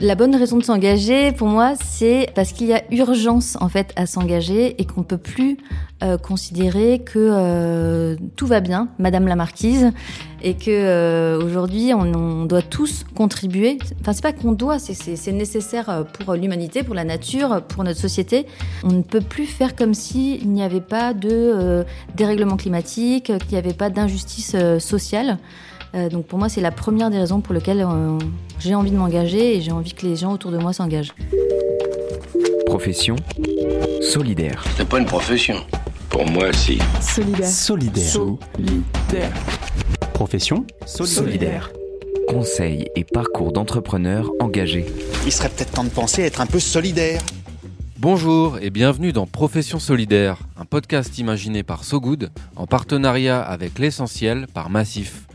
La bonne raison de s'engager, pour moi, c'est parce qu'il y a urgence en fait à s'engager et qu'on peut plus euh, considérer que euh, tout va bien, Madame la Marquise, et que euh, aujourd'hui on, doit tous contribuer. Enfin, c'est pas qu'on doit, c'est nécessaire pour l'humanité, pour la nature, pour notre société. On ne peut plus faire comme s'il n'y avait pas de dérèglement climatique, qu'il n'y avait pas d'injustice sociale. Euh, donc pour moi, c'est la première des raisons pour lesquelles euh, j'ai envie de m'engager et j'ai envie que les gens autour de moi s'engagent. Profession solidaire. C'est pas une profession. Pour moi, si. Solidaire. Solidaire. Solidaire. Profession solidaire. Conseils et parcours d'entrepreneurs engagés. Il serait peut-être temps de penser à être un peu solidaire. Bonjour et bienvenue dans Profession Solidaire, un podcast imaginé par So Good en partenariat avec l'essentiel par Massif.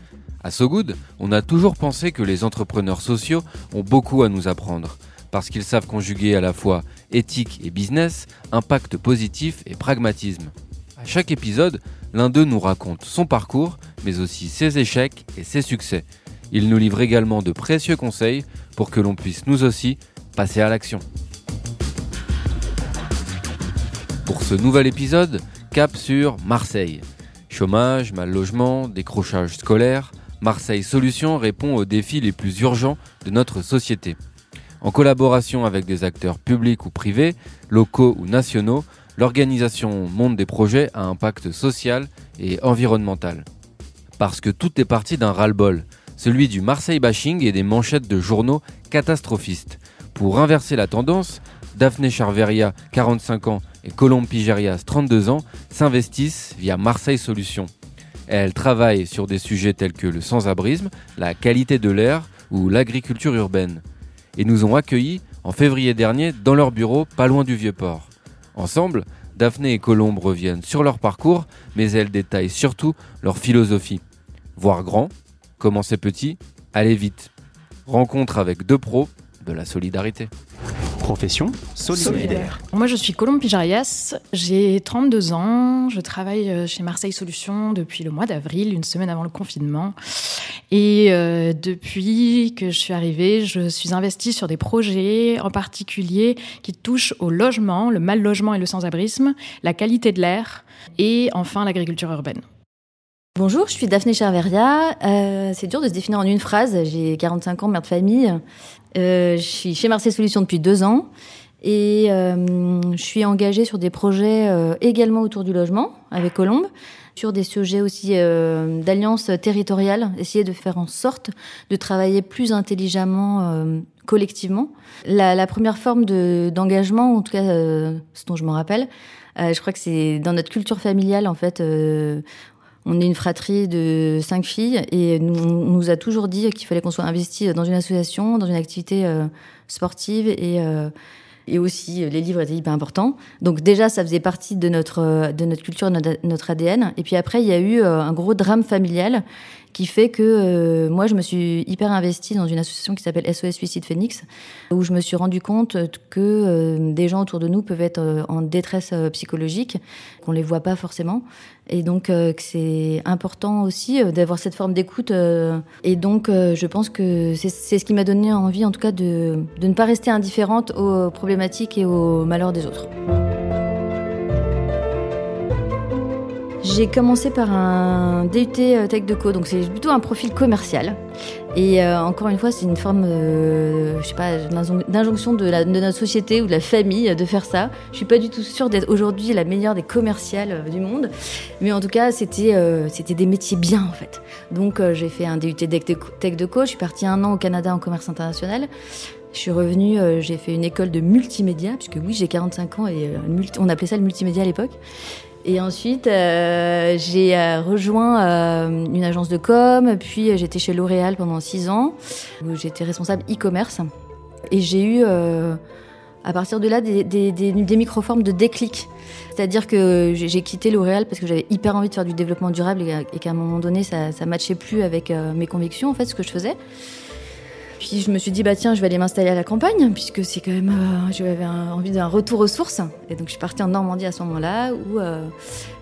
À So Good, on a toujours pensé que les entrepreneurs sociaux ont beaucoup à nous apprendre, parce qu'ils savent conjuguer à la fois éthique et business, impact positif et pragmatisme. À chaque épisode, l'un d'eux nous raconte son parcours, mais aussi ses échecs et ses succès. Il nous livre également de précieux conseils pour que l'on puisse nous aussi passer à l'action. Pour ce nouvel épisode, cap sur Marseille. Chômage, mal logement, décrochage scolaire, Marseille Solutions répond aux défis les plus urgents de notre société. En collaboration avec des acteurs publics ou privés, locaux ou nationaux, l'organisation monte des projets à impact social et environnemental. Parce que tout est parti d'un ras-le-bol, celui du Marseille bashing et des manchettes de journaux catastrophistes. Pour inverser la tendance, Daphné Charveria, 45 ans, et Colombe Pigerias, 32 ans, s'investissent via Marseille Solutions. Elle travaille sur des sujets tels que le sans-abrisme, la qualité de l'air ou l'agriculture urbaine. Et nous ont accueillis en février dernier dans leur bureau pas loin du Vieux-Port. Ensemble, Daphné et Colombe reviennent sur leur parcours, mais elles détaillent surtout leur philosophie. Voir grand, commencer petit, aller vite. Rencontre avec deux pros de la solidarité. Profession solidaire. Moi, je suis Colombe Pijarias, j'ai 32 ans, je travaille euh, chez Marseille Solutions depuis le mois d'avril, une semaine avant le confinement. Et euh, depuis que je suis arrivée, je suis investie sur des projets en particulier qui touchent au logement, le mal logement et le sans-abrisme, la qualité de l'air et enfin l'agriculture urbaine. Bonjour, je suis Daphné Charveria. Euh, c'est dur de se définir en une phrase. J'ai 45 ans, mère de famille. Euh, je suis chez Marseille Solutions depuis deux ans. Et euh, je suis engagée sur des projets également autour du logement avec Colombe, sur des sujets aussi d'alliance territoriale, essayer de faire en sorte de travailler plus intelligemment collectivement. La, la, première forme d'engagement, en tout cas ce dont je me rappelle, je crois que c'est dans notre culture familiale en fait on est une fratrie de cinq filles et on nous a toujours dit qu'il fallait qu'on soit investi dans une association, dans une activité euh, sportive et, euh, et aussi euh, les livres étaient hyper importants. Donc déjà, ça faisait partie de notre, de notre culture, de notre ADN. Et puis après, il y a eu un gros drame familial qui fait que euh, moi, je me suis hyper investie dans une association qui s'appelle SOS Suicide Phoenix, où je me suis rendu compte que euh, des gens autour de nous peuvent être euh, en détresse psychologique, qu'on les voit pas forcément, et donc que c'est important aussi d'avoir cette forme d'écoute. et donc, je pense que c'est ce qui m'a donné envie, en tout cas, de, de ne pas rester indifférente aux problématiques et aux malheurs des autres. J'ai commencé par un DUT euh, Tech de Co, donc c'est plutôt un profil commercial. Et euh, encore une fois, c'est une forme, euh, je sais pas, d'injonction de, de, notre société ou de la famille de faire ça. Je suis pas du tout sûre d'être aujourd'hui la meilleure des commerciales euh, du monde, mais en tout cas, c'était euh, c'était des métiers bien en fait. Donc j'ai fait un DUT Tech de Co. Je suis partie un an au Canada en commerce international. Je suis revenue, euh, j'ai fait une école de multimédia, puisque oui, j'ai 45 ans et on appelait ça le multimédia à l'époque. Et ensuite, euh, j'ai euh, rejoint euh, une agence de com, puis j'étais chez L'Oréal pendant six ans, où j'étais responsable e-commerce. Et j'ai eu, à partir de là, des, des, des, des micro-formes de déclic. C'est-à-dire que j'ai quitté L'Oréal parce que j'avais hyper envie de faire du développement durable et, qu'à un moment donné, ça ne matchait plus avec mes convictions, en fait, ce que je faisais. Puis je me suis dit, bah tiens, je vais aller m'installer à la campagne, puisque c'est quand même. Euh, J'avais envie d'un retour aux sources. Et donc je suis partie en Normandie à ce moment-là, où euh,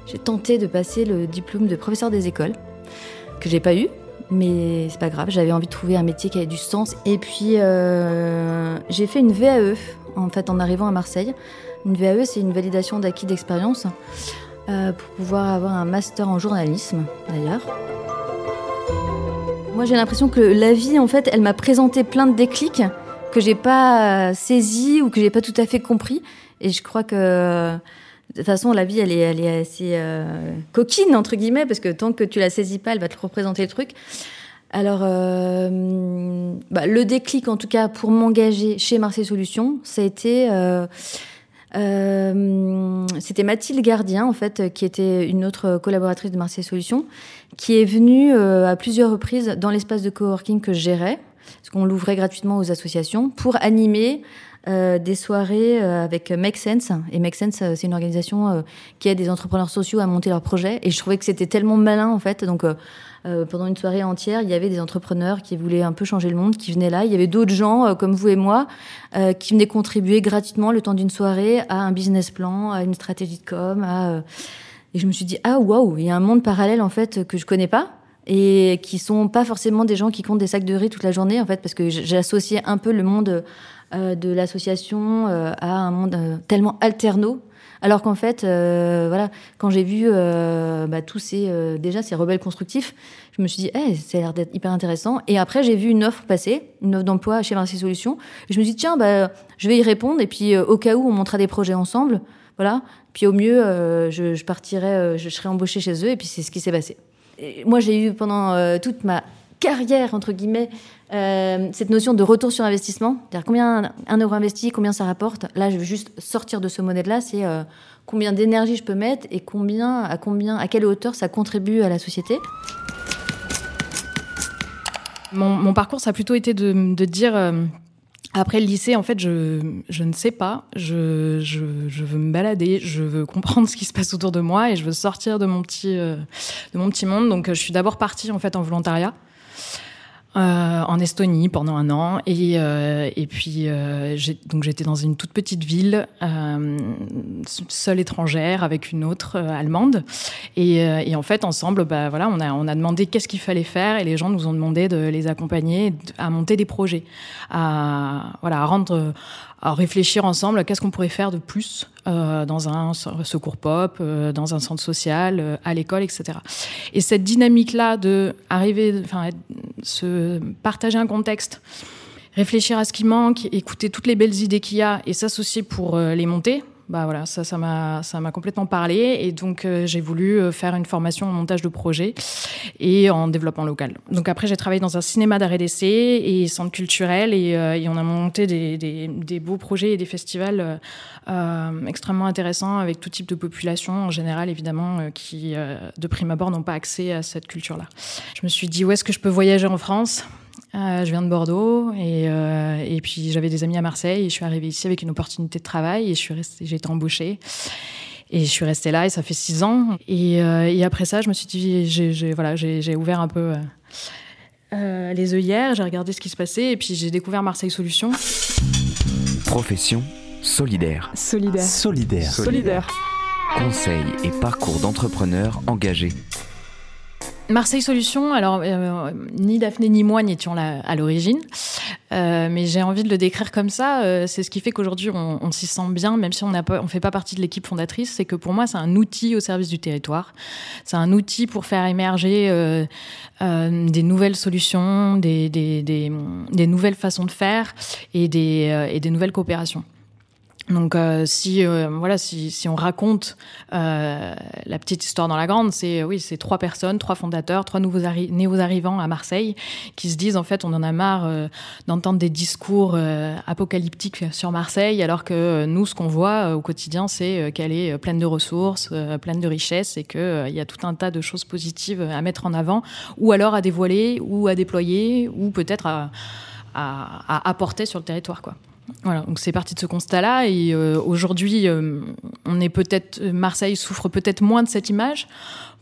j'ai tenté de passer le diplôme de professeur des écoles, que j'ai pas eu. mais c'est pas grave, j'avais envie de trouver un métier qui avait du sens. Et puis j'ai fait une VAE en fait en arrivant à Marseille. Une VAE, c'est une validation d'acquis d'expérience pour pouvoir avoir un master en journalisme d'ailleurs. Moi, j'ai l'impression que la vie, en fait, elle m'a présenté plein de déclics que j'ai pas saisi ou que j'ai pas tout à fait compris. Et je crois que de toute façon, la vie, elle est, assez euh, coquine entre guillemets parce que tant que tu la saisis pas, elle va te représenter le truc. Alors, euh, bah, le déclic, en tout cas, pour m'engager chez Marseille Solutions, ça a été euh, euh, c'était Mathilde Gardien, en fait, qui était une autre collaboratrice de Marseille Solutions, qui est venue euh, à plusieurs reprises dans l'espace de coworking que je gérais, parce qu'on l'ouvrait gratuitement aux associations, pour animer euh, des soirées avec Make Sense. Et Make Sense, c'est une organisation qui aide des entrepreneurs sociaux à monter leurs projets. Et je trouvais que c'était tellement malin, en fait. Donc, euh, pendant une soirée entière, il y avait des entrepreneurs qui voulaient un peu changer le monde, qui venaient là. Il y avait d'autres gens euh, comme vous et moi euh, qui venaient contribuer gratuitement le temps d'une soirée à un business plan, à une stratégie de com. Et je me suis dit ah waouh, il y a un monde parallèle en fait que je connais pas et qui sont pas forcément des gens qui comptent des sacs de riz toute la journée en fait parce que j'ai associé un peu le monde de l'association à un monde tellement alterno alors qu'en fait, euh, voilà, quand j'ai vu euh, bah, tous ces euh, déjà ces rebelles constructifs, je me suis dit, hey, ça a l'air d'être hyper intéressant. Et après, j'ai vu une offre passer, une offre d'emploi chez Marseille Solutions. Je me suis dit, tiens, bah, je vais y répondre. Et puis, au cas où, on montera des projets ensemble. Voilà. Puis au mieux, je, je, partirai, je serai embauchée chez eux. Et puis, c'est ce qui s'est passé. moi, j'ai eu pendant toute ma carrière, entre guillemets, euh, cette notion de retour sur investissement. C'est-à-dire combien un euro investi, combien ça rapporte. Là, je veux juste sortir de ce modèle-là, c'est euh, combien d'énergie je peux mettre et combien, à combien, à quelle hauteur ça contribue à la société. Mon, parcours, ça a plutôt été de, dire. Euh, après le lycée, en fait, je, je ne sais pas. Je, je, je, veux me balader, je veux comprendre ce qui se passe autour de moi et je veux sortir de mon petit, de mon petit monde. Donc, je suis d'abord partie en fait en volontariat. Euh, en Estonie pendant un an. Et, euh, et puis euh, donc j'étais dans une toute petite ville seule étrangère avec une autre allemande. Et, et, en fait ensemble bah voilà on a on a demandé qu'est-ce qu'il fallait faire. Et les gens nous ont demandé de les accompagner à monter des projets à voilà à rendre à réfléchir ensemble à qu'est-ce qu'on pourrait faire de plus euh, dans un secours pop, euh, dans un centre social, euh, à l'école, etc. Et cette dynamique-là de arriver, enfin, se partager un contexte, réfléchir à ce qui manque, écouter toutes les belles idées qu'il y a et s'associer pour les monter, bah voilà, ça, ça m'a, ça m'a complètement parlé. Et donc, euh, j'ai voulu euh, faire une formation en montage de projet et en développement local. Donc après, j'ai travaillé dans un cinéma d'arrêt d'essai et centre culturel et, euh, on a monté des, des, beaux projets et des festivals extrêmement intéressants avec tout type de population en général, évidemment, qui de prime abord n'ont pas accès à cette culture-là. Je me suis dit où est-ce que je peux voyager en France? Euh, je viens de Bordeaux et, euh, et puis j'avais des amis à Marseille et je suis arrivée ici avec une opportunité de travail et je suis restée, j'ai été embauchée. Et je suis restée là et ça fait six ans. Et, euh, et après ça, je me suis dit, j'ai, voilà, j'ai, ouvert un peu les œillères, j'ai regardé ce qui se passait et puis j'ai découvert Marseille Solutions. Profession solidaire. Solidaire. Solidaire. Solidaire. Conseils et parcours d'entrepreneurs engagés. Marseille Solutions, alors euh, ni Daphné ni moi n'étions là à l'origine, euh, mais j'ai envie de le décrire comme ça. Euh, c'est ce qui fait qu'aujourd'hui on, s'y sent bien, même si on ne fait pas partie de l'équipe fondatrice. C'est que pour moi c'est un outil au service du territoire. C'est un outil pour faire émerger des nouvelles solutions, des, nouvelles façons de faire et des nouvelles coopérations. Donc euh, si euh, voilà si, on raconte euh, la petite histoire dans la grande, c'est oui c'est trois personnes, trois fondateurs, trois nouveaux arrivants à Marseille qui se disent en fait on en a marre d'entendre des discours apocalyptiques sur Marseille alors que nous ce qu'on voit au quotidien c'est qu'elle est pleine de ressources, pleine de richesses et que il y a tout un tas de choses positives à mettre en avant ou alors à dévoiler ou à déployer ou peut-être à, à, à apporter sur le territoire quoi. Voilà, donc c'est parti de ce constat-là. Et euh, aujourd'hui, euh, on est peut-être Marseille souffre peut-être moins de cette image.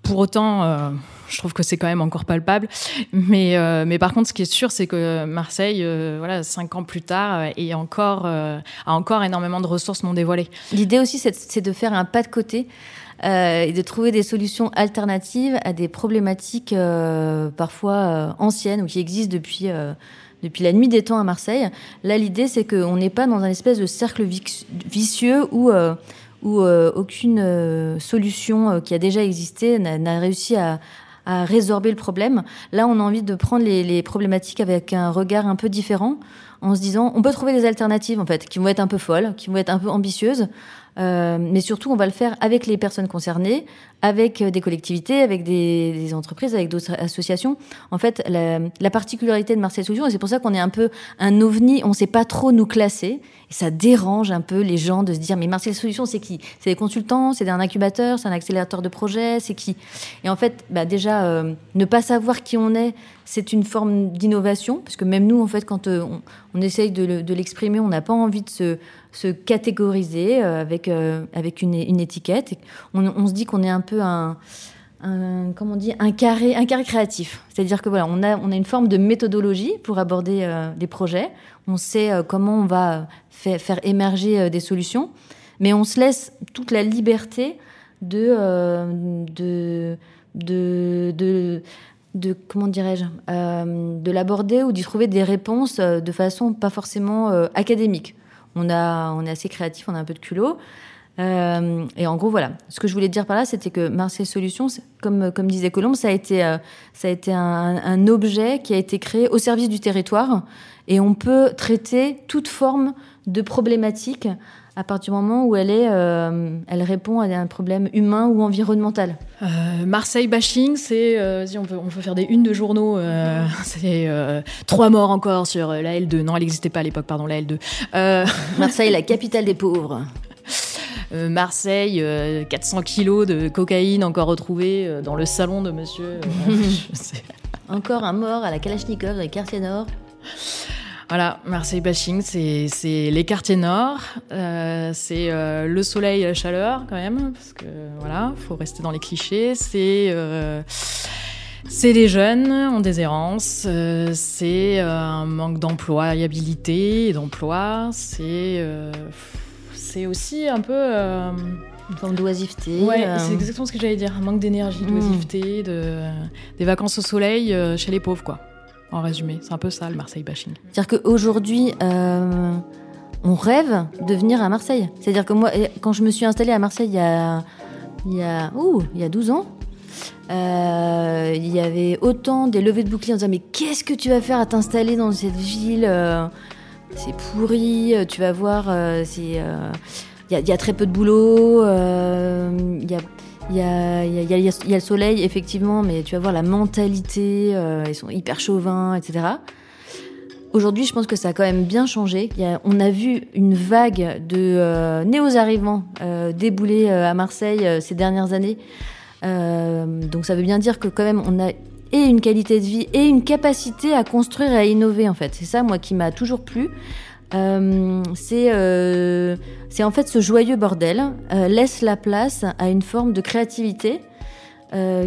Pour autant, euh, je trouve que c'est quand même encore palpable. Mais, euh, mais par contre, ce qui est sûr, c'est que Marseille, euh, voilà, cinq ans plus tard, est encore, euh, a encore énormément de ressources non dévoilées. L'idée aussi, c'est de- faire un pas de côté euh, et de trouver des solutions alternatives à des problématiques euh, parfois euh, anciennes ou qui existent depuis, euh, depuis la nuit des temps à Marseille. Là, l'idée, c'est qu'on n'est pas dans un espèce de cercle vicieux où, euh, où euh, aucune euh, solution qui a déjà existé n'a réussi à, à résorber le problème. Là, on a envie de prendre les, les problématiques avec un regard un peu différent, en se disant, on peut trouver des alternatives en fait, qui vont être un peu folles, qui vont être un peu ambitieuses, euh, mais surtout, on va le faire avec les personnes concernées, avec euh, des collectivités, avec des, des entreprises, avec d'autres associations. En fait, la, la particularité de Marseille Solutions, et c'est pour ça qu'on est un peu un ovni, on ne sait pas trop nous classer, et ça dérange un peu les gens de se dire, mais Marseille Solutions, c'est qui? C'est des consultants, c'est un incubateur, c'est un accélérateur de projet, c'est qui? Et en fait, bah déjà, euh, ne pas savoir qui on est, c'est une forme d'innovation, parce que même nous, en fait, quand euh, on, on essaye de, le- de l'exprimer, on n'a pas envie de se, se catégoriser euh, avec, euh, avec une, étiquette. Et On, se dit qu'on est un peu un, comment on dit, un carré, un carré créatif. C'est-à-dire que voilà, on a, on a une forme de méthodologie pour aborder euh, des projets. On sait comment on va faire, émerger des solutions, mais on se laisse toute la liberté de, de, de, de, comment dirais-je, de l'aborder ou d'y trouver des réponses de façon pas forcément académique. On, est assez créatif, on a un peu de culot. Euh, et en gros, voilà. Ce que je voulais dire par là, c'était que Marseille Solutions, comme, disait Colombe, ça a été, euh, ça un objet qui a été créé au service du territoire. Et on peut traiter toute forme de problématique à partir du moment où elle, est, euh, elle répond à un problème humain ou environnemental. Euh, Marseille bashing, c'est euh, si on peut on peut faire des unes de journaux. euh, c'est euh, trois morts encore sur la L2. Non, elle n'existait pas à l'époque, pardon, la L2. Euh, Marseille, la capitale des pauvres. euh, Marseille, euh, 400 kilos de cocaïne encore retrouvés euh, dans le salon de Monsieur. euh, je sais. Encore un mort à la Kalachnikov dans les quartiers nord. Voilà, Marseille bashing, c'est les quartiers nord, euh, c'est euh, le soleil et la chaleur quand même, parce que voilà, faut rester dans les clichés. C'est euh, c'est les jeunes en déshérence, c'est un manque d'employabilité et d'emploi, c'est c'est aussi un peu Une forme d'oisiveté. ouais, euh, c'est exactement ce que j'allais dire, un manque d'énergie, Mm. d'oisiveté, de des vacances au soleil euh, chez les pauvres quoi. En résumé, c'est un peu ça le Marseille bashing. C'est-à-dire qu'aujourd'hui, euh, on rêve de venir à Marseille. C'est-à-dire que moi, quand je me suis installée à Marseille il y a, il y a, ouh, il y a 12 ans, euh, il y avait autant des levées de boucliers en disant Mais qu'est-ce que tu vas faire à t'installer dans cette ville euh, C'est pourri, tu vas voir, c'est. il y, a, y a très peu de boulot, il y a. Il y, a, il, y a, il y a- le soleil, effectivement, mais tu vas voir la mentalité, euh, ils sont hyper chauvins, etc. Aujourd'hui, je pense que ça a quand même bien changé. Il y a- on a vu une vague de euh, néo-arrivants euh, débouler euh, à Marseille euh, ces dernières années. Euh, donc ça veut bien dire que quand même on a et une qualité de vie et une capacité à construire et à innover en fait. C'est ça moi qui m'a toujours plu. Euh, c'est euh, c'est en fait ce joyeux bordel euh, laisse la place à une forme de créativité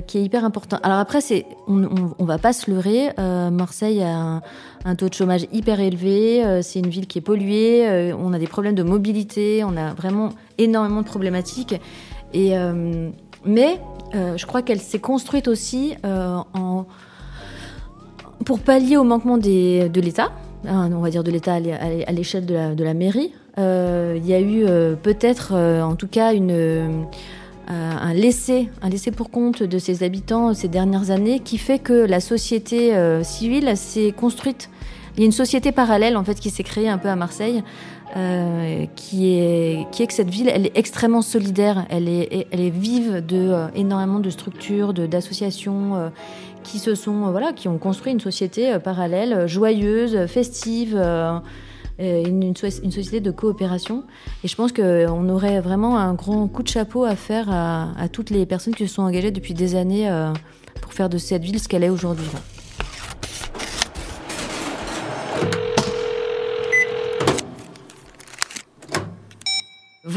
qui est hyper important. Alors après, on, on, va pas se leurrer. Marseille a un, taux de chômage hyper élevé. c'est une ville qui est polluée. on a des problèmes de mobilité. On a vraiment énormément de problématiques. Mais je crois qu'elle s'est construite aussi pour pallier au manquement de l'État. Hein, on va dire de l'État à l'é- à l'é- à l'échelle de la, mairie. Euh, Il y a eu euh, peut-être, euh, en tout cas, un laissé, un laissé pour compte de ses habitants ces dernières années qui fait que la société civile s'est construite. Il y a une société parallèle en fait qui s'est créée un peu à Marseille, qui est que cette ville, elle est extrêmement solidaire, elle est vive de énormément de structures, d'associations qui se sont euh, voilà qui ont construit une société euh, parallèle, euh, joyeuse, festive. une, une so- une société de coopération. Et je pense qu'on aurait vraiment un grand coup de chapeau à faire à, toutes les personnes qui se sont engagées depuis des années pour faire de cette ville ce qu'elle est aujourd'hui.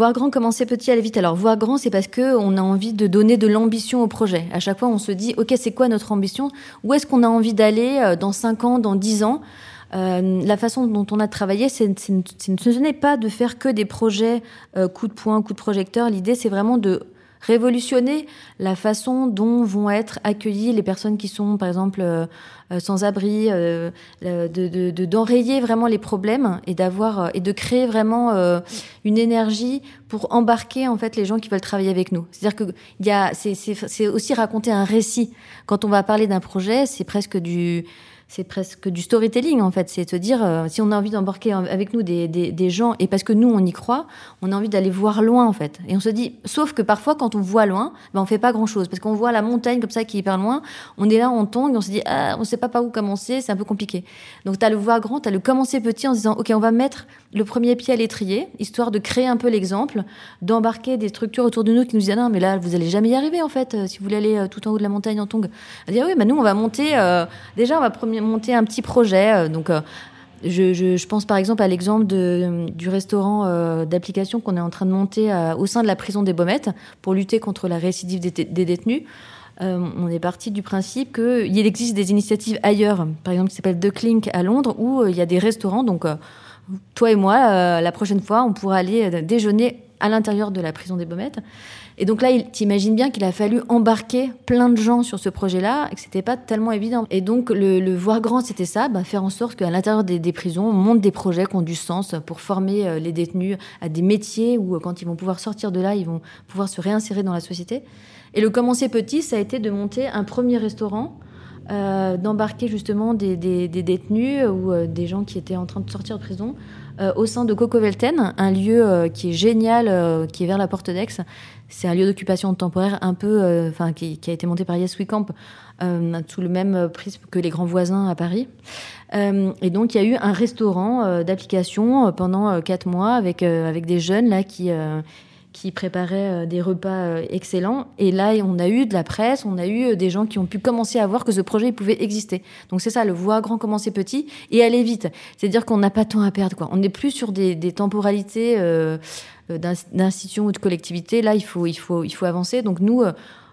Voir grand, commencer petit, aller vite. Alors voir grand, c'est parce que on a envie de donner de l'ambition au projet. À chaque fois, on se dit, ok, c'est quoi notre ambition? Où est-ce qu'on a envie d'aller dans 5 ans, dans 10 ans? Euh, la façon dont on a travaillé, c'est, ce n'est pas de faire que des projets euh, coup de poing, coup de projecteur. L'idée, c'est vraiment de révolutionner la façon dont vont être accueillies les personnes qui sont, par exemple, euh, sans abri, de, d'enrayer vraiment les problèmes et d'avoir et de créer vraiment une énergie pour embarquer en fait les gens qui veulent travailler avec nous. C'est-à-dire que il y a, c'est aussi raconter un récit. Quand on va parler d'un projet, c'est presque du c'est presque du storytelling en fait. C'est te dire, euh, si on a envie d'embarquer avec nous des, des, gens, et parce que nous on y croit, on a envie d'aller voir loin en fait. Et on se dit, sauf que parfois quand on voit loin, ben, on fait pas grand chose, parce qu'on voit la montagne comme ça qui est hyper loin, on est là, on tombe, et on se dit, ah, on sait pas par où commencer, c'est un peu compliqué. Donc tu as le voir grand, tu as le commencer petit en se disant, ok, on va mettre le premier pied à l'étrier, histoire de créer un peu l'exemple, d'embarquer des structures autour de nous qui nous disent, ah non, mais là, vous allez jamais y arriver en fait, euh, si vous voulez aller euh, tout en haut de la montagne en tongue. À dire, oui, ben nous on va monter, déjà on va premier monter un petit projet. Euh, donc, euh, je, pense par exemple à l'exemple du restaurant euh, d'application qu'on est en train de monter au sein de la prison des Baumettes pour lutter contre la récidive des, détenus. on est parti du principe qu'il existe des initiatives ailleurs, par exemple qui s'appelle The Clink à Londres, où il y a des restaurants. Donc, toi et moi, la prochaine fois, on pourra aller déjeuner à l'intérieur de la prison des Baumettes. Et donc là, t'imagines bien qu'il a fallu embarquer plein de gens sur ce projet-là et que c'était pas tellement évident. Et donc le, voir grand, c'était ça, bah, faire en sorte qu'à l'intérieur des, prisons, on monte des projets qui ont du sens pour former euh, les détenus à des métiers où euh, quand ils vont pouvoir sortir de là, ils vont pouvoir se réinsérer dans la société. Et le commencer petit, ça a été de monter un premier restaurant. Euh, d'embarquer justement des, détenus ou des gens qui étaient en train de sortir de prison au sein de Coco Velten, un lieu qui est génial, qui est vers la porte d'Aix. C'est un lieu d'occupation temporaire un peu, euh, enfin, qui, a été monté par Yes We Camp euh, sous le même prisme que les grands voisins à Paris. Euh, et donc, il y a eu un restaurant d'application pendant quatre mois avec avec des jeunes là qui qui préparaient des repas excellents. Et là, on a eu de la presse, on a eu des gens qui ont pu commencer à voir que ce projet pouvait exister. Donc c'est ça, le voir grand commencer petit et aller vite. C'est-à-dire qu'on n'a pas temps à perdre. On n'est plus sur des, temporalités d'institutions ou de collectivités. Là, il faut, il faut, il faut avancer. Donc nous, euh,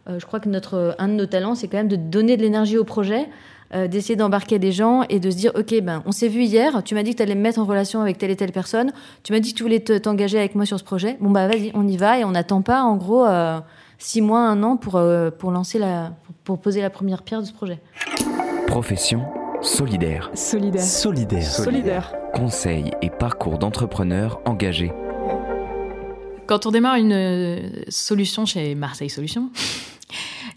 euh, je crois que notre, un de nos talents, c'est quand même de donner de l'énergie au projet. d'essayer d'embarquer des gens et de se dire ok ben on s'est vu hier tu m'as dit que tu allais me mettre en relation avec telle et telle personne tu m'as dit que tu voulais t'engager avec moi sur ce projet bon bah vas-y on y va et on n'attend pas en gros six mois un an pour pour lancer la pour poser la première pierre de ce projet profession solidaire solidaire solidaire solidaire conseil et parcours d'entrepreneurs engagés quand on démarre une euh, solution chez Marseille Solutions,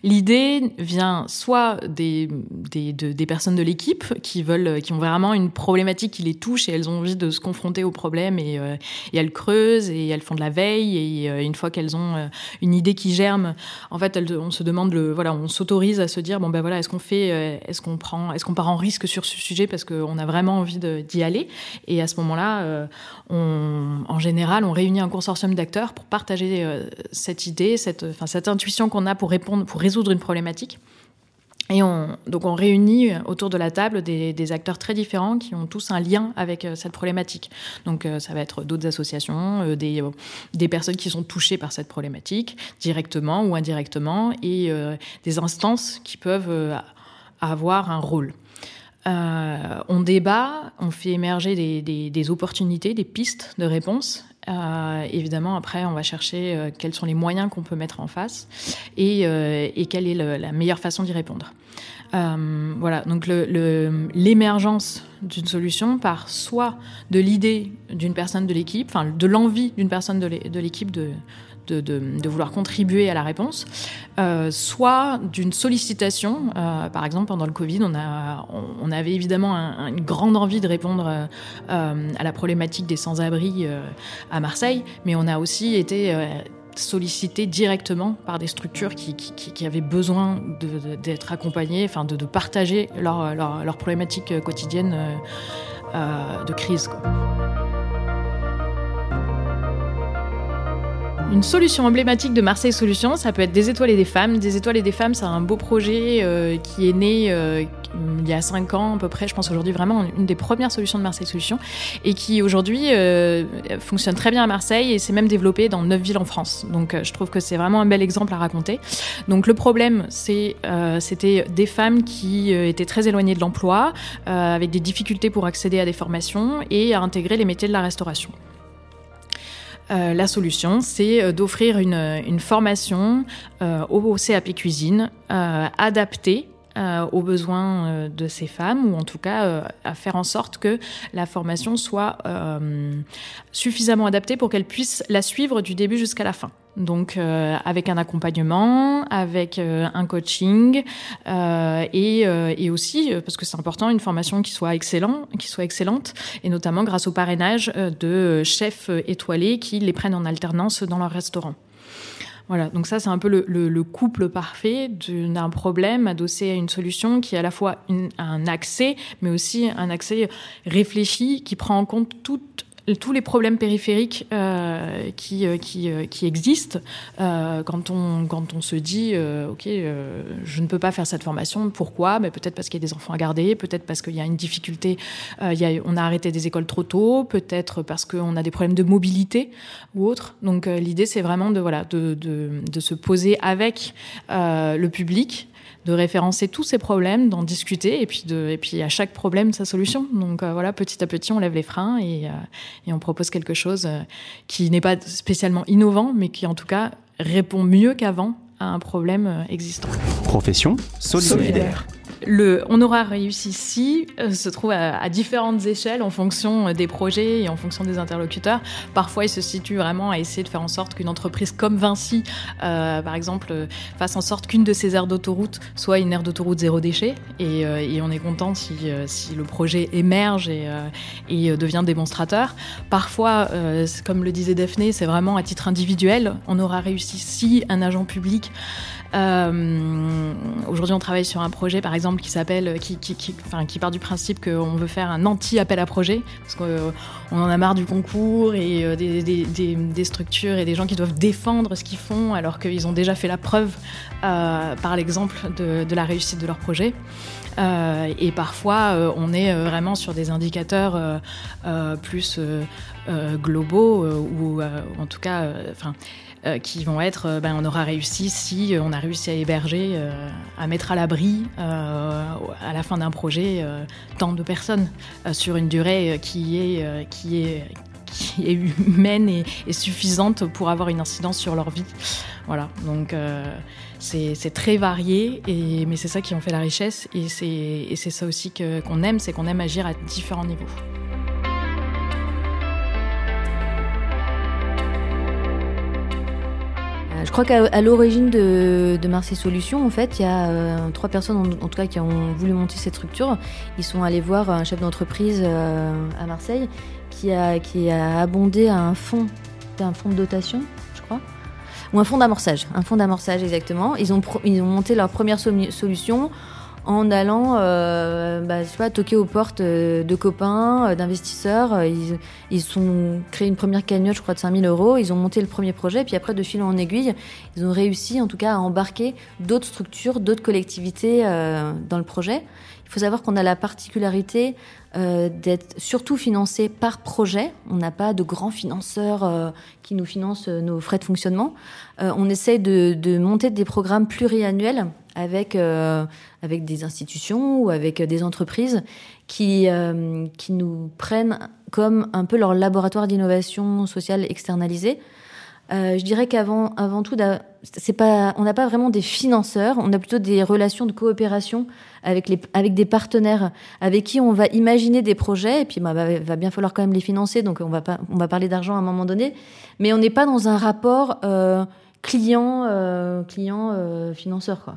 L'idée vient soit des, des, personnes de l'équipe qui veulent, qui ont vraiment une problématique qui les touche et elles ont envie de se confronter au problème et, euh, elles creusent et elles font de la veille et euh, une fois qu'elles ont euh, une idée qui germe, en fait, on se demande le, voilà, on s'autorise à se dire bon ben voilà, est-ce qu'on fait, est-ce qu'on prend, est-ce qu'on part en risque sur ce sujet parce qu'on a vraiment envie d'y aller? Et à ce moment-là, en général, on réunit un consortium d'acteurs pour partager cette idée, cette, cette intuition qu'on a pour répondre, pour résoudre une problématique. Et on, donc on réunit autour de la table des, acteurs très différents qui ont tous un lien avec euh, cette problématique. Donc euh, ça va être d'autres associations, euh, des, personnes qui sont touchées par cette problématique, directement ou indirectement, et des instances qui peuvent avoir un rôle. On débat, on fait émerger des, opportunités, des pistes de réponse, euh, évidemment, après, on va chercher euh, quels sont les moyens qu'on peut mettre en face et, euh, quelle est la meilleure façon d'y répondre. voilà, donc l'émergence d'une solution part soit de l'idée d'une personne de l'équipe, enfin de l'envie d'une personne de l'équipe de, de, vouloir contribuer à la réponse, euh, soit d'une sollicitation. Euh, par exemple, pendant le Covid, on, avait évidemment une grande envie de répondre euh, à la problématique des sans-abri à Marseille, mais on a aussi été sollicité directement par des structures qui, qui, avaient besoin d'être accompagnées, enfin de, partager leurs leur, leur problématiques quotidiennes de crise. Une solution emblématique de Marseille Solutions, ça peut être des étoiles et des femmes. Des étoiles et des femmes, c'est un beau projet euh, qui est né euh, il y a cinq ans à peu près. Je pense aujourd'hui vraiment une des premières solutions de Marseille Solutions et qui aujourd'hui euh, fonctionne très bien à Marseille et s'est même développé dans neuf villes en France. Donc je trouve que c'est vraiment un bel exemple à raconter. Donc le problème, c'était des femmes qui étaient très éloignées de l'emploi, avec des difficultés pour accéder à des formations et à intégrer les métiers de la restauration. Euh, la solution, c'est euh, d'offrir une, formation euh, au CAP cuisine adaptée aux besoins de ces femmes, ou en tout cas à faire en sorte que la formation soit suffisamment adaptée pour qu'elles puissent la suivre du début jusqu'à la fin. Donc euh, avec un accompagnement, avec euh, un coaching euh, et, et, aussi parce que c'est important une formation qui soit excellent, qui soit excellente et notamment grâce au parrainage de chefs étoilés qui les prennent en alternance dans leur restaurant. Voilà, donc ça c'est un peu le, le, couple parfait d'un problème adossé à une solution qui est à la fois un accès, mais aussi un accès réfléchi qui prend en compte toutes tous les problèmes périphériques euh, qui, euh, euh, qui, existent quand, on, quand on se dit ok je ne peux pas faire cette formation pourquoi? Ben, peut-être parce qu'il y a des enfants à garder peut-être parce qu'il y a une difficulté on a arrêté des écoles trop tôt peut-être parce qu'on a des problèmes de mobilité ou autre. Donc l'idée c'est vraiment de voilà de, de, se poser avec le public de référencer tous ces problèmes, d'en discuter, et puis, de, et puis à chaque problème, sa solution. Donc euh, voilà, petit à petit, on lève les freins et, euh, et on propose quelque chose euh, qui n'est pas spécialement innovant, mais qui en tout cas répond mieux qu'avant à un problème existant. Profession solidaire le on aura réussi si euh, se trouve à, différentes échelles en fonction euh, des projets et en fonction des interlocuteurs. Parfois, il se situe vraiment à essayer de faire en sorte qu'une entreprise comme Vinci, euh, par exemple, fasse en sorte qu'une de ses aires d'autoroute soit une aire d'autoroute zéro déchet. Et, on est content si, le projet émerge et devient démonstrateur. Parfois, comme le disait Daphné, c'est vraiment à titre individuel. On aura réussi si un agent public euh, Aujourd'hui, on travaille sur un projet, par exemple, qui s'appelle, qui, qui, qui, enfin, qui part du principe qu'on veut faire un anti-appel à projet, parce qu'on euh, en a marre du concours et euh, des, des, des, structures et des gens qui doivent défendre ce qu'ils font, alors qu'ils ont déjà fait la preuve euh, par l'exemple de, de, la réussite de leur projet. Euh, et parfois, euh, on est vraiment sur des indicateurs plus globaux ou en tout cas, enfin euh, qui vont être, euh, ben, on aura réussi si euh, on a réussi à héberger, à mettre à l'abri à la fin d'un projet tant de personnes sur une durée qui est, qui est, qui est humaine et, suffisante pour avoir une incidence sur leur vie. Voilà, donc c'est très varié, et, mais c'est ça qui en fait la richesse et c'est ça aussi qu'on aime, c'est qu'on aime agir à différents niveaux. Je crois qu'à l'origine de, Marseille Solutions, en fait, il y a euh, trois personnes en, tout cas qui ont voulu monter cette structure. Ils sont allés voir un chef d'entreprise euh, à Marseille qui a, qui a abondé à un fonds, un fonds de dotation, je crois, ou un fonds d'amorçage, un fonds d'amorçage exactement. Ils ont, ils ont monté leur première solution en allant euh, bah, tu vois, toquer aux portes euh, de copains, euh, d'investisseurs. Euh, ils, ils ont créé une première cagnotte, je crois, de 5000 euros. Ils ont monté le premier projet. Puis après, de fil en aiguille, ils ont réussi, en tout cas, à embarquer d'autres structures, d'autres collectivités dans le projet. Il faut savoir qu'on a la particularité d'être surtout financé par projet. On n'a pas de grands financeurs qui nous financent nos frais de fonctionnement. On essaye de, de, monter des programmes pluriannuels avec avec des institutions ou avec des entreprises qui, euh, qui nous prennent comme un peu leur laboratoire d'innovation sociale externalisé. Euh, je dirais qu'avant avant tout, c'est pas, on n'a pas vraiment des financeurs, on a plutôt des relations de coopération avec, les, avec des partenaires avec qui on va imaginer des projets, et puis bah, va, va bien falloir quand même les financer, donc on va, pas, on va parler d'argent à un moment donné, mais on n'est pas dans un rapport euh, client, euh, client euh, financeur. Quoi.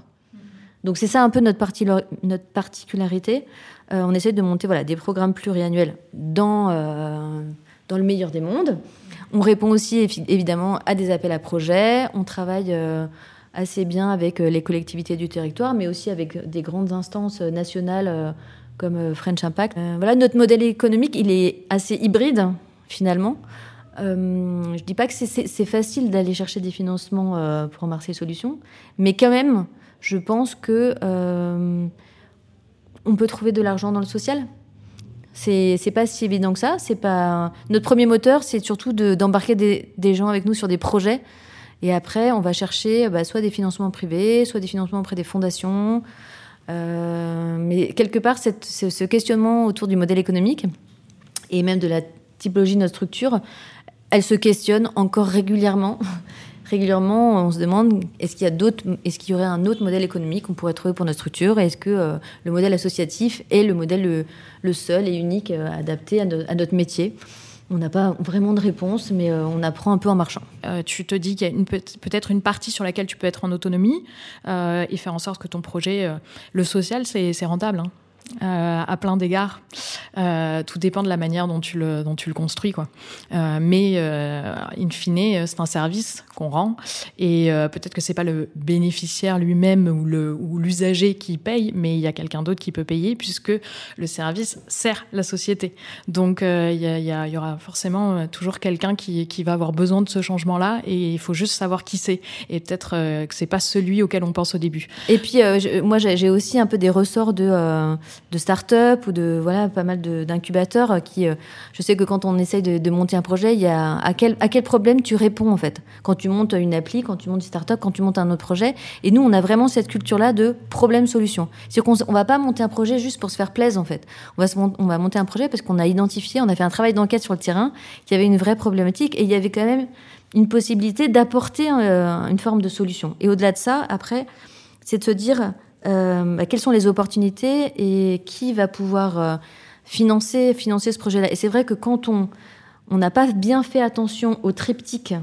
Donc c'est ça un peu notre, parti, notre particularité. Euh, on essaie de monter voilà, des programmes pluriannuels dans, euh, dans le meilleur des mondes. On répond aussi évidemment à des appels à projets. On travaille euh, assez bien avec les collectivités du territoire, mais aussi avec des grandes instances nationales comme French Impact. voilà, notre modèle économique, il est assez hybride finalement. je dis pas que c'est facile d'aller chercher des financements pour Marseille Solutions, mais quand même, je pense que euh, on peut trouver de l'argent dans le social. C'est pas si évident que ça. C'est pas notre premier moteur, c'est surtout d'embarquer des, gens avec nous sur des projets. Et après, on va chercher bah, soit des financements privés, soit des financements auprès des fondations. Euh, mais quelque part, ce, ce questionnement autour du modèle économique et même de la typologie de notre structure, elle se questionne encore régulièrement. Régulièrement, on se demande est-ce qu'il y a d'autres, est-ce qu'il y aurait un autre modèle économique qu'on pourrait trouver pour notre structure? Est-ce que euh, le modèle associatif est le modèle le, seul et unique euh, adapté à, notre métier? On n'a pas vraiment de réponse, mais euh, on apprend un peu en marchant. tu te dis qu'il y a peut-être une partie sur laquelle tu peux être en autonomie et faire en sorte que ton projet, le social, c'est rentable. Hein. Euh, à plein d'égards. Euh, tout dépend de la manière dont tu le, construis. Quoi. Euh, mais in fine, c'est un service qu'on rend et peut-être que c'est pas le bénéficiaire lui-même ou, l'usager qui paye, mais il y a quelqu'un d'autre qui peut payer puisque le service sert la société. Donc il y, aura forcément toujours quelqu'un qui, qui, va avoir besoin de ce changement-là et il faut juste savoir qui c'est. Et peut-être que c'est pas celui auquel on pense au début. Et puis moi j'ai aussi un peu des ressorts de de start-up ou de voilà pas mal d'incubateurs qui euh, je sais que quand on essaye de, monter un projet il y a à quel à quel problème tu réponds en fait? Quand tu montes une appli quand tu montes une start-up quand tu montes un autre projet. Et nous on a vraiment cette culture là de problème solution c'est qu'on on va pas monter un projet juste pour se faire plaisir en fait. On va se, on va monter un projet parce qu'on a identifié on a fait un travail d'enquête sur le terrain qu'il y avait une vraie problématique et il y avait quand même une possibilité d'apporter euh, une forme de solution. Et au-delà de ça après c'est de se dire euh, bah, quelles sont les opportunités et qui va pouvoir euh, financer, financer ce projet-là? Et c'est vrai que quand on n'a pas bien fait attention au triptyque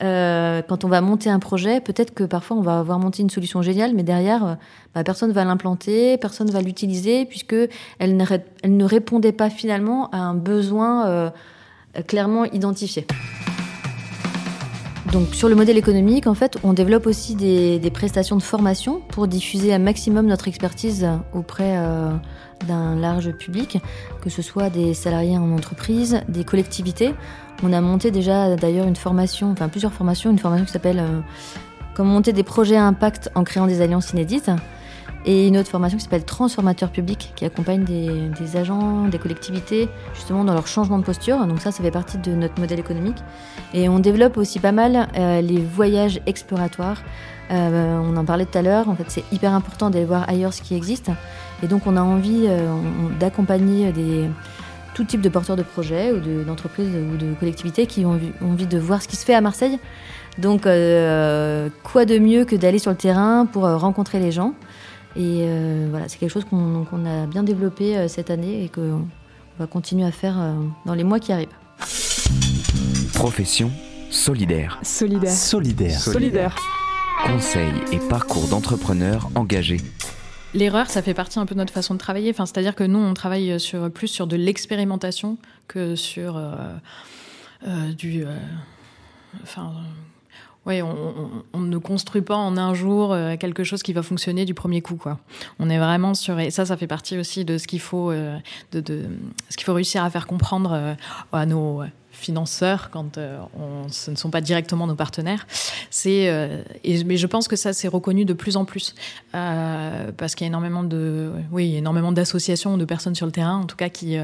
euh, quand on va monter un projet, peut-être que parfois on va avoir monté une solution géniale, mais derrière, bah, personne va l'implanter, personne va l'utiliser, puisque elle ne, elle ne, répondait pas finalement à un besoin clairement identifié. Donc sur le modèle économique, en fait, on développe aussi des, prestations de formation pour diffuser un maximum notre expertise auprès euh, d'un large public, que ce soit des salariés en entreprise, des collectivités. On a monté déjà d'ailleurs une formation, enfin plusieurs formations, une formation qui s'appelle euh, Comment monter des projets à impact en créant des alliances inédites et une autre formation qui s'appelle Transformateur public, qui accompagne des, agents, des collectivités, justement dans leur changement de posture. Donc ça, ça fait partie de notre modèle économique. Et on développe aussi pas mal euh, les voyages exploratoires. Euh, on en parlait tout à l'heure, en fait c'est hyper important d'aller voir ailleurs ce qui existe. Et donc on a envie euh, d'accompagner des, tout type de porteurs de projets ou d'entreprises ou de collectivités qui ont envie de voir ce qui se fait à Marseille. Donc quoi de mieux que d'aller sur le terrain pour rencontrer les gens? Et euh, voilà, c'est quelque chose qu'on a bien développé euh, cette année et qu'on va continuer à faire euh, dans les mois qui arrivent. Profession solidaire. Solidaire. Solidaire. Solidaire. Conseils et parcours d'entrepreneurs engagés. L'erreur, ça fait partie un peu de notre façon de travailler. Enfin, c'est-à-dire que nous, on travaille sur, plus sur de l'expérimentation que sur du. enfin, oui, on, ne construit pas en un jour euh, quelque chose qui va fonctionner du premier coup, quoi. On est vraiment sur et ça, ça fait partie aussi de ce qu'il faut, euh, de, ce qu'il faut réussir à faire comprendre euh, à nos financeurs quand euh, ce ne sont pas directement nos partenaires. C'est, euh, mais je pense que ça c'est reconnu de plus en plus euh, parce qu'il y a énormément de, oui, énormément d'associations, de personnes sur le terrain, en tout cas qui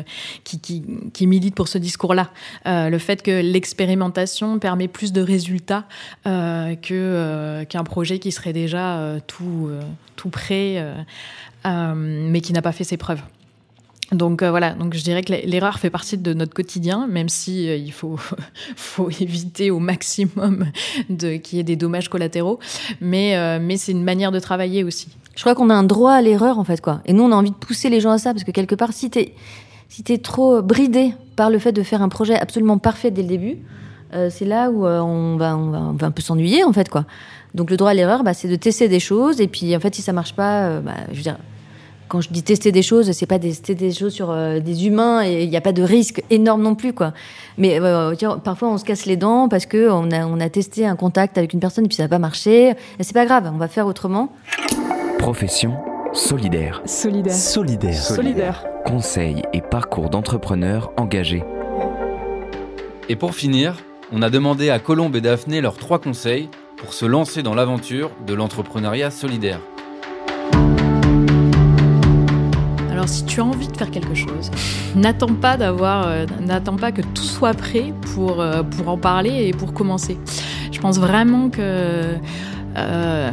qui, qui, qui militent pour ce discours-là. le fait que l'expérimentation permet plus de résultats que qu'un projet qui serait déjà tout tout prêt, mais qui n'a pas fait ses preuves. Donc euh, voilà, donc je dirais que l'erreur fait partie de notre quotidien, même si euh, il faut, éviter au maximum de qu'il y ait des dommages collatéraux. Mais, euh, mais c'est une manière de travailler aussi. Je crois qu'on a un droit à l'erreur en fait quoi. Et nous on a envie de pousser les gens à ça parce que quelque part si t'es si trop bridé par le fait de faire un projet absolument parfait dès le début, c'est là où on va, on, va, on, va, un peu s'ennuyer en fait quoi. Donc le droit à l'erreur, bah, c'est de tester des choses et puis en fait si ça marche pas, bah, je veux dire quand je dis tester des choses, c'est pas tester des choses sur euh, des humains et il n'y a pas de risque énorme non plus, quoi. Mais euh, parfois on se casse les dents parce que on a, on a testé un contact avec une personne et puis ça n'a pas marché. Et c'est pas grave, on va faire autrement. Profession solidaire. Solidaire. Solidaire. Solidaire. Conseils et parcours d'entrepreneurs engagés. Et pour finir, On a demandé à Colombe et Daphné leurs trois conseils pour se lancer dans l'aventure de l'entrepreneuriat solidaire. Alors si tu as envie de faire quelque chose, n'attends pas euh, que tout soit prêt pour, euh, pour en parler et pour commencer. Je pense vraiment que euh,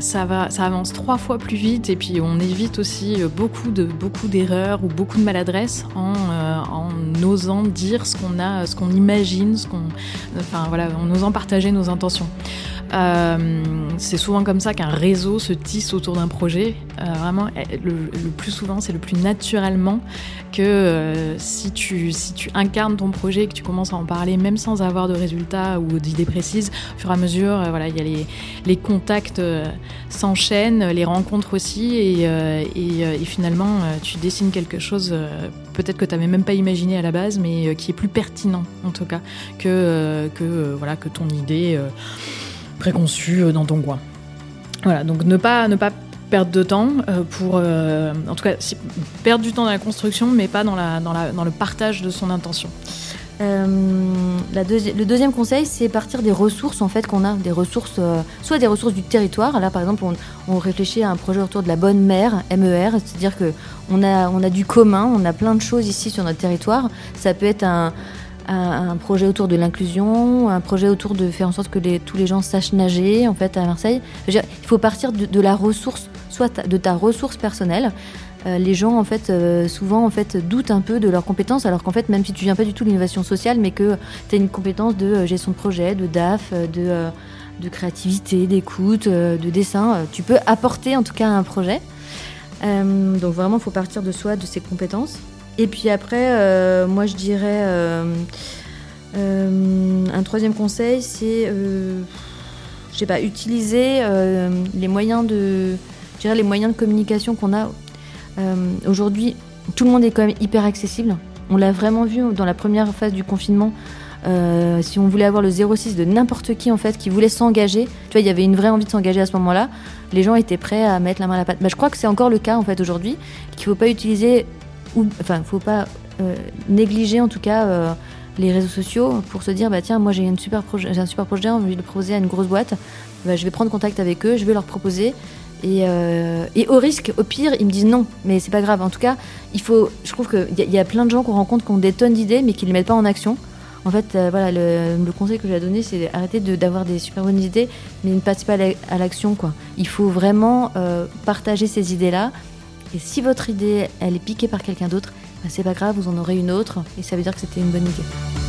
ça, va, ça avance trois fois plus vite et puis on évite aussi beaucoup de beaucoup d'erreurs ou beaucoup de maladresses en, osant dire ce qu'on a, ce qu'on imagine, ce qu'on, enfin en osant partager nos intentions. Euh, c'est souvent comme ça qu'un réseau se tisse autour d'un projet. Euh, vraiment, eh, le, plus souvent, c'est le plus naturellement que euh, si, tu, si tu incarnes ton projet et que tu commences à en parler, même sans avoir de résultats ou d'idées précises, au fur et à mesure, voilà, il y a les, les contacts s'enchaînent, les rencontres aussi, et, et, et finalement, tu dessines quelque chose peut-être que tu n'avais même pas imaginé à la base, mais qui est plus pertinent en tout cas que, que, voilà, que ton idée préconçu euh, dans ton coin. Voilà, donc ne pas, ne pas perdre de temps euh, pour, euh, en tout cas, perdre du temps dans la construction, mais pas dans, la, dans, le partage de son intention. Le deuxième conseil, c'est partir des ressources en fait qu'on a, des ressources, soit des ressources du territoire. Là, par exemple, on, on, réfléchit à un projet autour de la bonne mer, MER, c'est-à-dire que on a, on a du commun, on a plein de choses ici sur notre territoire. Ça peut être un un, projet autour de l'inclusion, un projet autour de faire en sorte que tous les gens sachent nager en fait à Marseille. Il faut partir de, la ressource, soit de ta ressource personnelle. Euh, les gens en fait euh, souvent en fait doutent un peu de leurs compétences, alors qu'en fait même si tu viens pas du tout de l'innovation sociale, mais que tu as une compétence de euh, gestion de projet, de DAF, de créativité, d'écoute, de dessin, tu peux apporter en tout cas un projet. Donc vraiment, il faut partir de soi, de ses compétences. Et puis après, euh, moi je dirais euh, euh, un troisième conseil, c'est je sais pas, utiliser les moyens de, je dirais les moyens de communication qu'on a aujourd'hui. Tout le monde est quand même hyper accessible. On l'a vraiment vu dans la première phase du confinement. Si on voulait avoir le 06 de n'importe qui en fait qui voulait s'engager, tu vois, il y avait une vraie envie de s'engager à ce moment-là. Les gens étaient prêts à mettre la main à la pâte. Bah, je crois que c'est encore le cas en fait aujourd'hui, qu'il faut pas utiliser ou enfin, faut pas euh, négliger en tout cas euh, les réseaux sociaux pour se dire bah tiens, moi j'ai un super j'ai un super projet, envie de le proposer à une grosse boîte, bah, je vais prendre contact avec eux, je vais leur proposer. Et, euh, et, au risque, au pire, ils me disent non, mais c'est pas grave. En tout cas, il faut. Je trouve qu'il y, y, a plein de gens qu'on rencontre qui ont des tonnes d'idées, mais qui ne les mettent pas en action. En fait, voilà, le, conseil que j'ai à donner, c'est arrêter d'avoir de, des super bonnes idées, mais ne passer pas à l'action. Il faut vraiment partager ces idées-là. Et si votre idée, elle est piquée par quelqu'un d'autre, bah, c'est pas grave, vous en aurez une autre, et ça veut dire que c'était une bonne idée.